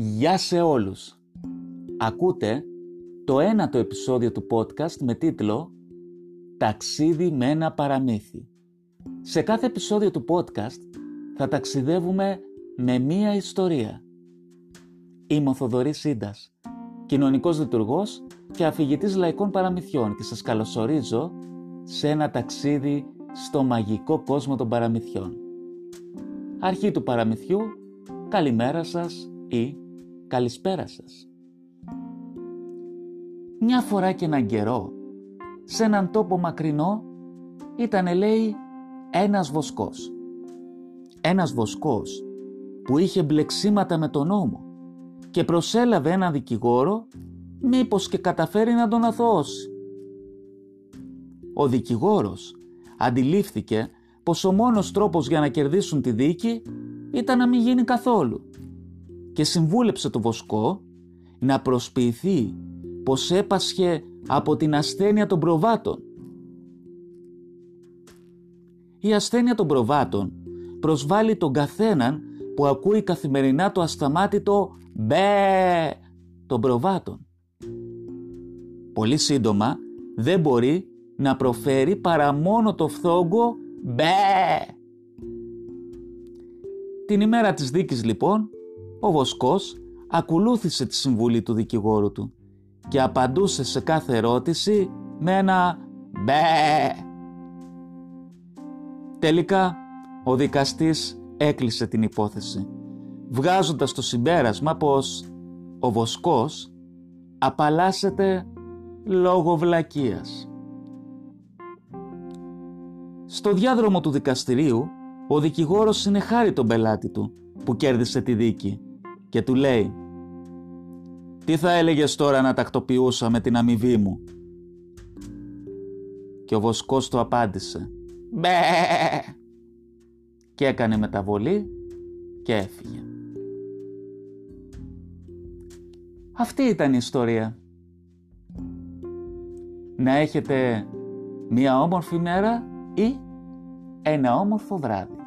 Γεια σε όλους. Ακούτε το ένατο επεισόδιο του podcast με τίτλο «Ταξίδι με ένα παραμύθι». Σε κάθε επεισόδιο του podcast θα ταξιδεύουμε με μία ιστορία. Είμαι ο Θοδωρής Σίντας, κοινωνικός λειτουργός και αφηγητής λαϊκών παραμυθιών και σας καλωσορίζω σε ένα ταξίδι στο μαγικό κόσμο των παραμυθιών. Αρχή του παραμυθιού, καλημέρα σας ή καλησπέρα σας. Μια φορά και έναν καιρό, σε έναν τόπο μακρινό, ήταν λέει ένας βοσκός. Ένας βοσκός που είχε μπλεξίματα με τον νόμο και προσέλαβε έναν δικηγόρο μήπως και καταφέρει να τον αθώσει. Ο δικηγόρος αντιλήφθηκε πως ο μόνος τρόπος για να κερδίσουν τη δίκη ήταν να μην γίνει καθόλου και συμβούλεψε το βοσκό να προσποιηθεί πως έπασχε από την ασθένεια των προβάτων. Η ασθένεια των προβάτων προσβάλλει τον καθέναν που ακούει καθημερινά το ασταμάτητο «μπε» των προβάτων. Πολύ σύντομα δεν μπορεί να προφέρει παρά μόνο το φθόγκο «μπε». Την ημέρα της δίκης λοιπόν ο Βοσκός ακολούθησε τη συμβουλή του δικηγόρου του και απαντούσε σε κάθε ερώτηση με ένα «μπε». Τελικά, ο δικαστής έκλεισε την υπόθεση, βγάζοντας το συμπέρασμα πως ο Βοσκός απαλλάσσεται λόγω βλακείας. Στο διάδρομο του δικαστηρίου, ο δικηγόρος συνεχάρει τον πελάτη του που κέρδισε τη δίκη και του λέει «Τι θα έλεγες τώρα να τακτοποιούσα με την αμοιβή μου» και ο Βοσκός του απάντησε «Μπε» και έκανε μεταβολή και έφυγε. Αυτή ήταν η ιστορία. Να έχετε μία όμορφη μέρα ή ένα όμορφο βράδυ.